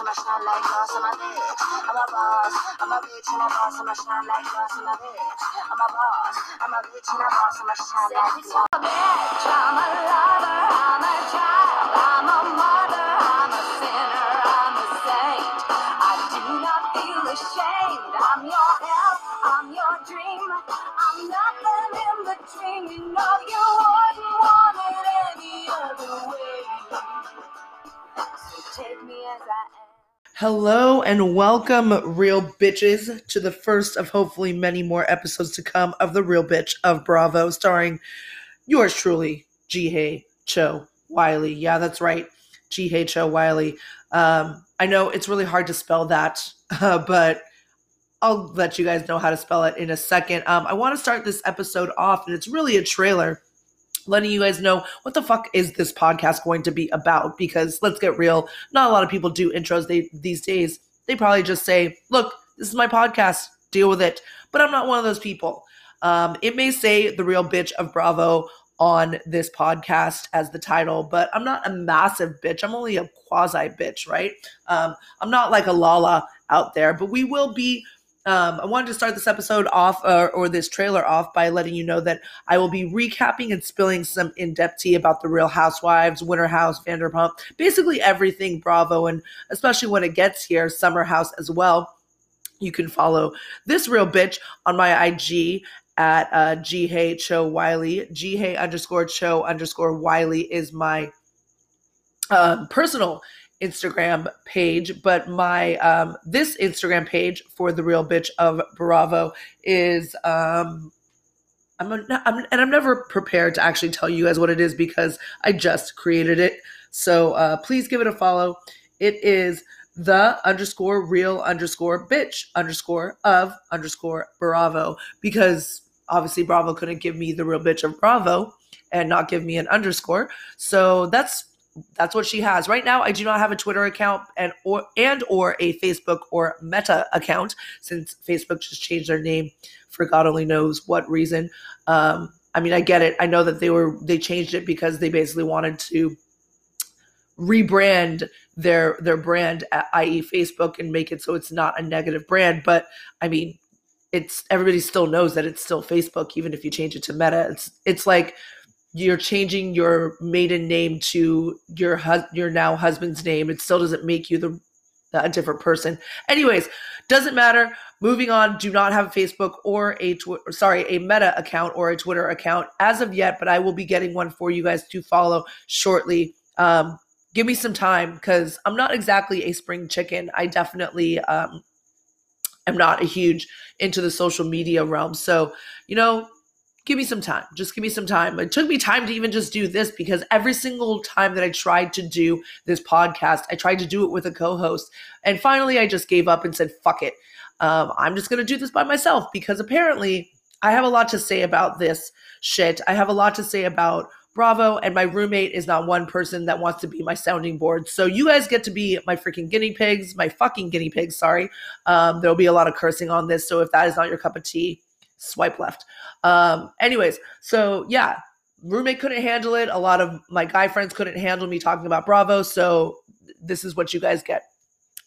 I'ma shine like glass, I'm a bitch. I'm a boss, I'm a bitch and a boss, I'ma shine like glass, I'm bitch. I'm a boss, I'm a bitch and a boss, I'ma shine like glass. I'm bitch, I'm a lover, I'm a child, I'm a mother, I'm a sinner, I'm a saint. I do not feel ashamed. I'm your help, I'm your dream. I'm nothing in between. You know you Hello and welcome, real bitches, to the first of hopefully many more episodes to come of The Real Bitch of Bravo, starring yours truly, Jihei Cho Wiley. Yeah, that's right, Ji Hae Jho Wiley. Um, I know it's really hard to spell that, uh, but I'll let you guys know how to spell it in a second. Um, I want to start this episode off, and it's really a trailer letting you guys know what the fuck is this podcast going to be about because let's get real not a lot of people do intros. They, these days they probably just say look this is my podcast deal with it. But i'm not one of those people. Um, it may say the real bitch of bravo on this podcast as the title but i'm not a massive bitch. I'm only a quasi bitch right? Um, i'm not like a lala out there but we will be um, I wanted to start this episode off uh, or this trailer off by letting you know that I will be recapping and spilling some in depth tea about the Real Housewives, Winter House, Vanderpump, basically everything Bravo, and especially when it gets here, Summer House as well. You can follow this real bitch on my IG at uh, Ji Hae Jho Wiley. Underscore Jho underscore Wiley is my um, personal Instagram page, but my um, this Instagram page for the real bitch of Bravo is um, I'm, a, I'm and I'm never prepared to actually tell you guys what it is because I just created it. So uh, please give it a follow. It is the underscore real underscore bitch underscore of underscore Bravo because obviously Bravo couldn't give me the real bitch of Bravo and not give me an underscore. So that's that's what she has. Right now i do not have a twitter account and or and or a facebook or meta account since facebook just changed their name for god only knows what reason. Um i mean i get it. I know that they were they changed it because they basically wanted to rebrand their their brand i.e facebook and make it so it's not a negative brand. But i mean it's everybody still knows that it's still facebook even if you change it to meta. It's it's like you're changing your maiden name to your hus- your now husband's name. It still doesn't make you the a different person. Anyways doesn't matter. Moving on do not have a facebook or a tw- sorry a meta account or a twitter account as of yet but i will be getting one for you guys to follow shortly. Um, give me some time because i'm not exactly a spring chicken. I definitely um, am not a huge into the social media realm. So you know give me some time. Just give me some time. It took me time to even just do this because every single time that I tried to do this podcast, I tried to do it with a co host. And finally, I just gave up and said, fuck it. Um, I'm just going to do this by myself because apparently I have a lot to say about this shit. I have a lot to say about Bravo, and my roommate is not one person that wants to be my sounding board. So you guys get to be my freaking guinea pigs, my fucking guinea pigs, sorry. Um, there'll be a lot of cursing on this. So if that is not your cup of tea, swipe left. Um, anyways, so yeah, roommate couldn't handle it. A lot of my guy friends couldn't handle me talking about Bravo. So this is what you guys get.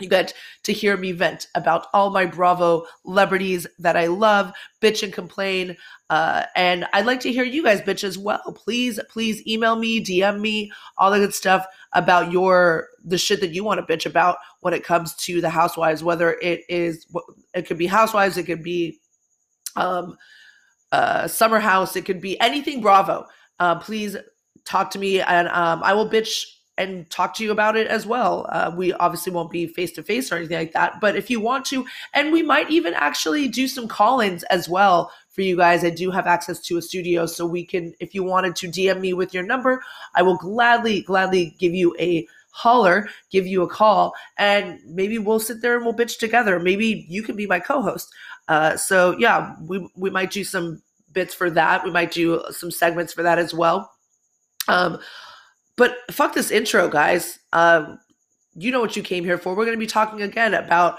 You get to hear me vent about all my Bravo celebrities that I love, bitch and complain. Uh, and I'd like to hear you guys bitch as well. Please, please email me, DM me, all the good stuff about your the shit that you want to bitch about when it comes to the housewives. Whether it is, it could be housewives, it could be um, uh, summer house. It could be anything Bravo. Uh, please talk to me, and um, I will bitch and talk to you about it as well. Uh, we obviously won't be face to face or anything like that, but if you want to, and we might even actually do some call-ins as well for you guys. I do have access to a studio, so we can. If you wanted to DM me with your number, I will gladly, gladly give you a holler, give you a call, and maybe we'll sit there and we'll bitch together. Maybe you can be my co-host. Uh, so yeah, we we might do some bits for that. We might do some segments for that as well. Um, but fuck this intro, guys. Um, you know what you came here for. We're going to be talking again about,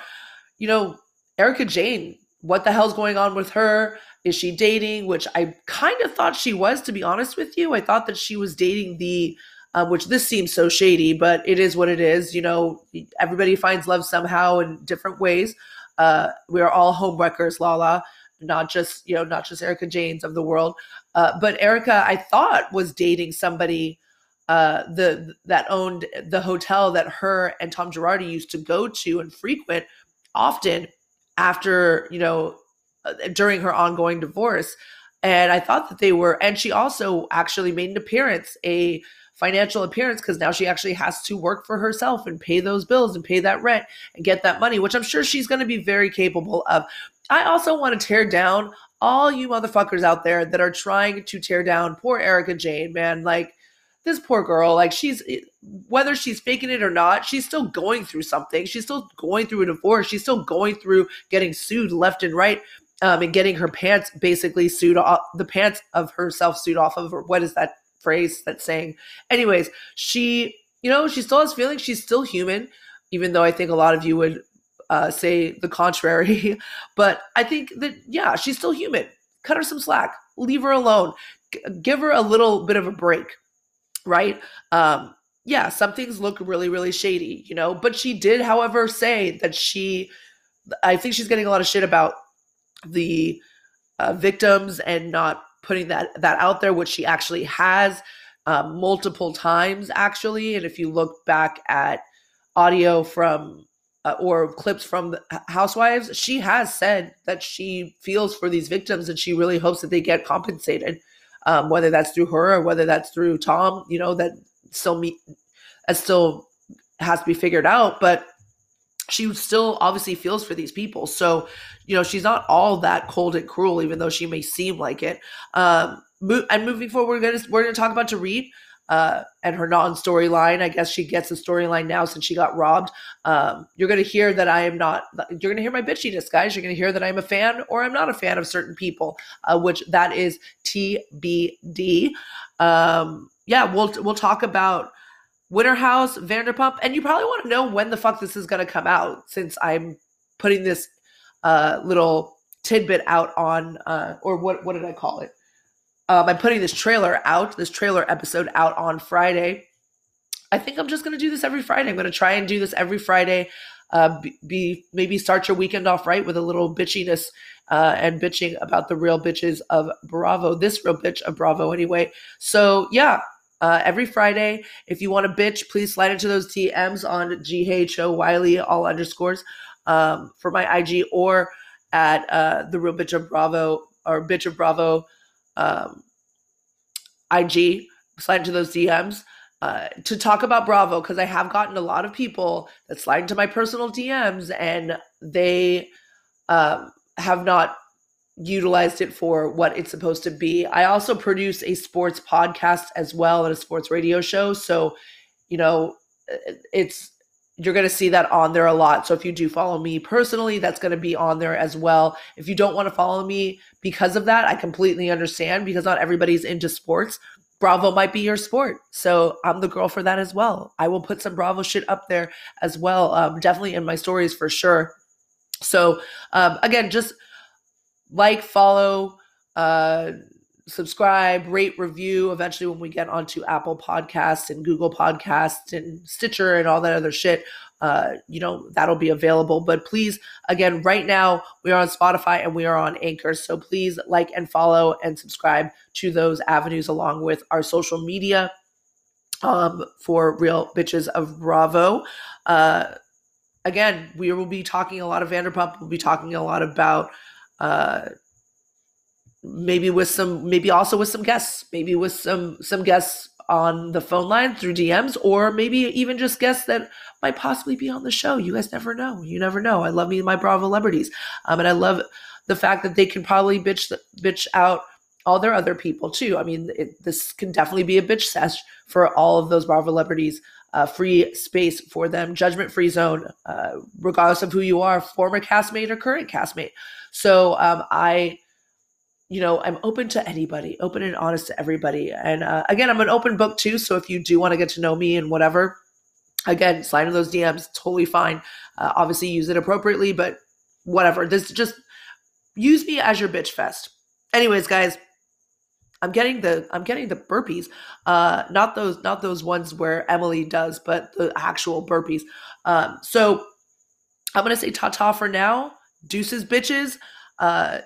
you know, Erica Jayne. What the hell's going on with her? Is she dating? Which I kind of thought she was, to be honest with you. I thought that she was dating the um, which this seems so shady, but it is what it is. You know, everybody finds love somehow in different ways. Uh, we are all homewreckers, Lala, not just you know, not just Erica Jaynes of the world. Uh, but Erica, I thought was dating somebody uh, the that owned the hotel that her and Tom Girardi used to go to and frequent often after you know uh, during her ongoing divorce. And I thought that they were, and she also actually made an appearance, a financial appearance because now she actually has to work for herself and pay those bills and pay that rent and get that money, which I'm sure she's going to be very capable of. I also want to tear down all you motherfuckers out there that are trying to tear down poor Erica Jayne, man. Like, this poor girl, like she's whether she's faking it or not, she's still going through something. She's still going through a divorce. She's still going through getting sued left and right, um, and getting her pants basically sued off the pants of herself sued off of her. What is that phrase that's saying. Anyways, she, you know, she still has feelings. She's still human, even though I think a lot of you would uh, say the contrary. but I think that, yeah, she's still human. Cut her some slack. Leave her alone. G- give her a little bit of a break, right? Um, yeah, some things look really, really shady, you know, but she did, however, say that she, I think she's getting a lot of shit about the uh, victims and not putting that that out there, which she actually has um, multiple times actually. And if you look back at audio from uh, or clips from Housewives, she has said that she feels for these victims and she really hopes that they get compensated, um, whether that's through her or whether that's through Tom. You know that still me that still has to be figured out, but she still obviously feels for these people. So, you know, she's not all that cold and cruel, even though she may seem like it. Um, and moving forward, we're gonna we're gonna talk about Dorit uh, and her non-storyline. I guess she gets a storyline now since she got robbed. Um, you're gonna hear that I am not. You're gonna hear my bitchiness, guys. You're gonna hear that I'm a fan or I'm not a fan of certain people, uh, which that is TBD. Um, yeah, we'll we'll talk about Winter House, Vanderpump, and you probably want to know when the fuck this is going to come out since I'm putting this uh, little tidbit out on, uh, or what what did I call it? Um, I'm putting this trailer out, this trailer episode out on Friday. I think I'm just going to do this every Friday. I'm going to try and do this every Friday. Uh, be, be, maybe start your weekend off right with a little bitchiness uh, and bitching about the real bitches of Bravo. This real bitch of Bravo, anyway. So yeah, uh, every Friday. If you want to bitch, please slide into those DMs on Jho Wiley, all underscores, um, for my IG or at uh, the real bitch of Bravo or bitch of Bravo um, IG. Slide into those DMs. Uh, to talk about Bravo because I have gotten a lot of people that slide into my personal DMs and they um, have not utilized it for what it's supposed to be. I also produce a sports podcast as well and a sports radio show. So, you know, it's you're going to see that on there a lot. So if you do follow me personally, that's going to be on there as well. If you don't want to follow me because of that, I completely understand because not everybody's into sports. Bravo might be your sport. So I'm the girl for that as well. I will put some Bravo shit up there as well. Um, definitely in my stories for sure. So um, again, just like, follow, uh, subscribe, rate, review. Eventually, when we get onto Apple Podcasts and Google Podcasts and Stitcher and all that other shit, uh, you know, that'll be available. But please, again, right now we are on Spotify and we are on Anchor. So please like and follow and subscribe to those avenues along with our social media um, for Real Bitches of Bravo. Uh, again, we will be talking a lot of Vanderpump. We'll be talking a lot about uh, maybe with some maybe also with some guests maybe with some some guests on the phone line through dms or maybe even just guests that might possibly be on the show. You guys never know. You never know. I love me my bravo celebrities. Um, and i love the fact that they can probably bitch the, bitch out all their other people too. I mean it, this can definitely be a bitch sesh for all of those bravo celebrities uh, free space for them judgment free zone uh, regardless of who you are former castmate or current castmate so um, I, you know, I'm open to anybody, open and honest to everybody. And uh, again, I'm an open book too. So if you do want to get to know me and whatever, again, slide in those DMs, totally fine. Uh, obviously, use it appropriately, but whatever. This just use me as your bitch fest. Anyways, guys, I'm getting the I'm getting the burpees. Uh not those not those ones where Emily does, but the actual burpees. Um so I'm gonna say ta-ta for now. Deuces bitches. Uh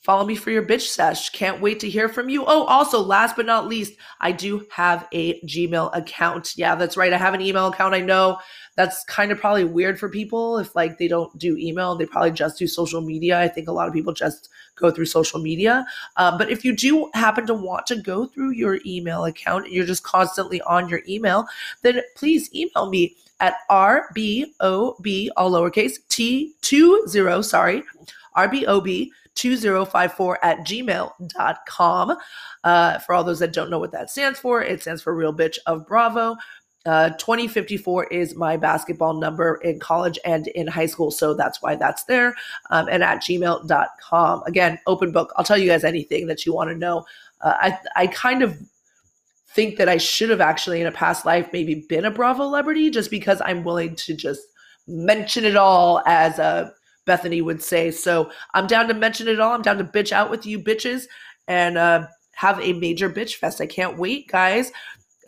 follow me for your bitch sesh. Can't wait to hear from you. Oh, also, last but not least, I do have a Gmail account. Yeah, that's right. I have an email account. I know that's kind of probably weird for people if like they don't do email they probably just do social media i think a lot of people just go through social media um, but if you do happen to want to go through your email account you're just constantly on your email then please email me at rbob all lowercase t20 sorry rbob 2054 at gmail.com. Uh, for all those that don't know what that stands for, it stands for Real Bitch of Bravo. Uh, 2054 is my basketball number in college and in high school. So that's why that's there. Um, and at gmail.com. Again, open book. I'll tell you guys anything that you want to know. Uh, I, I kind of think that I should have actually in a past life maybe been a Bravo celebrity just because I'm willing to just mention it all as uh, Bethenny would say. So I'm down to mention it all. I'm down to bitch out with you bitches and uh, have a major bitch fest. I can't wait, guys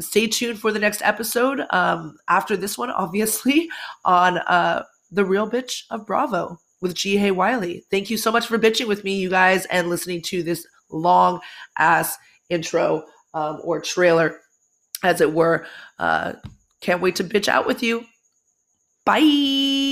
stay tuned for the next episode um, after this one, obviously, on uh, The Real Bitch of Bravo with Ji Hae Wiley. Thank you so much for bitching with me, you guys, and listening to this long ass intro um, or trailer, as it were. Uh, can't wait to bitch out with you. Bye.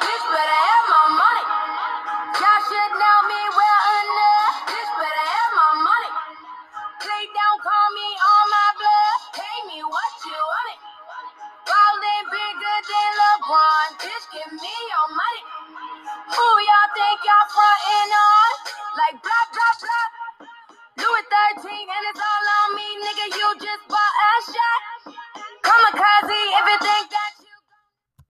Bitch better have my money. Y'all should know me well enough.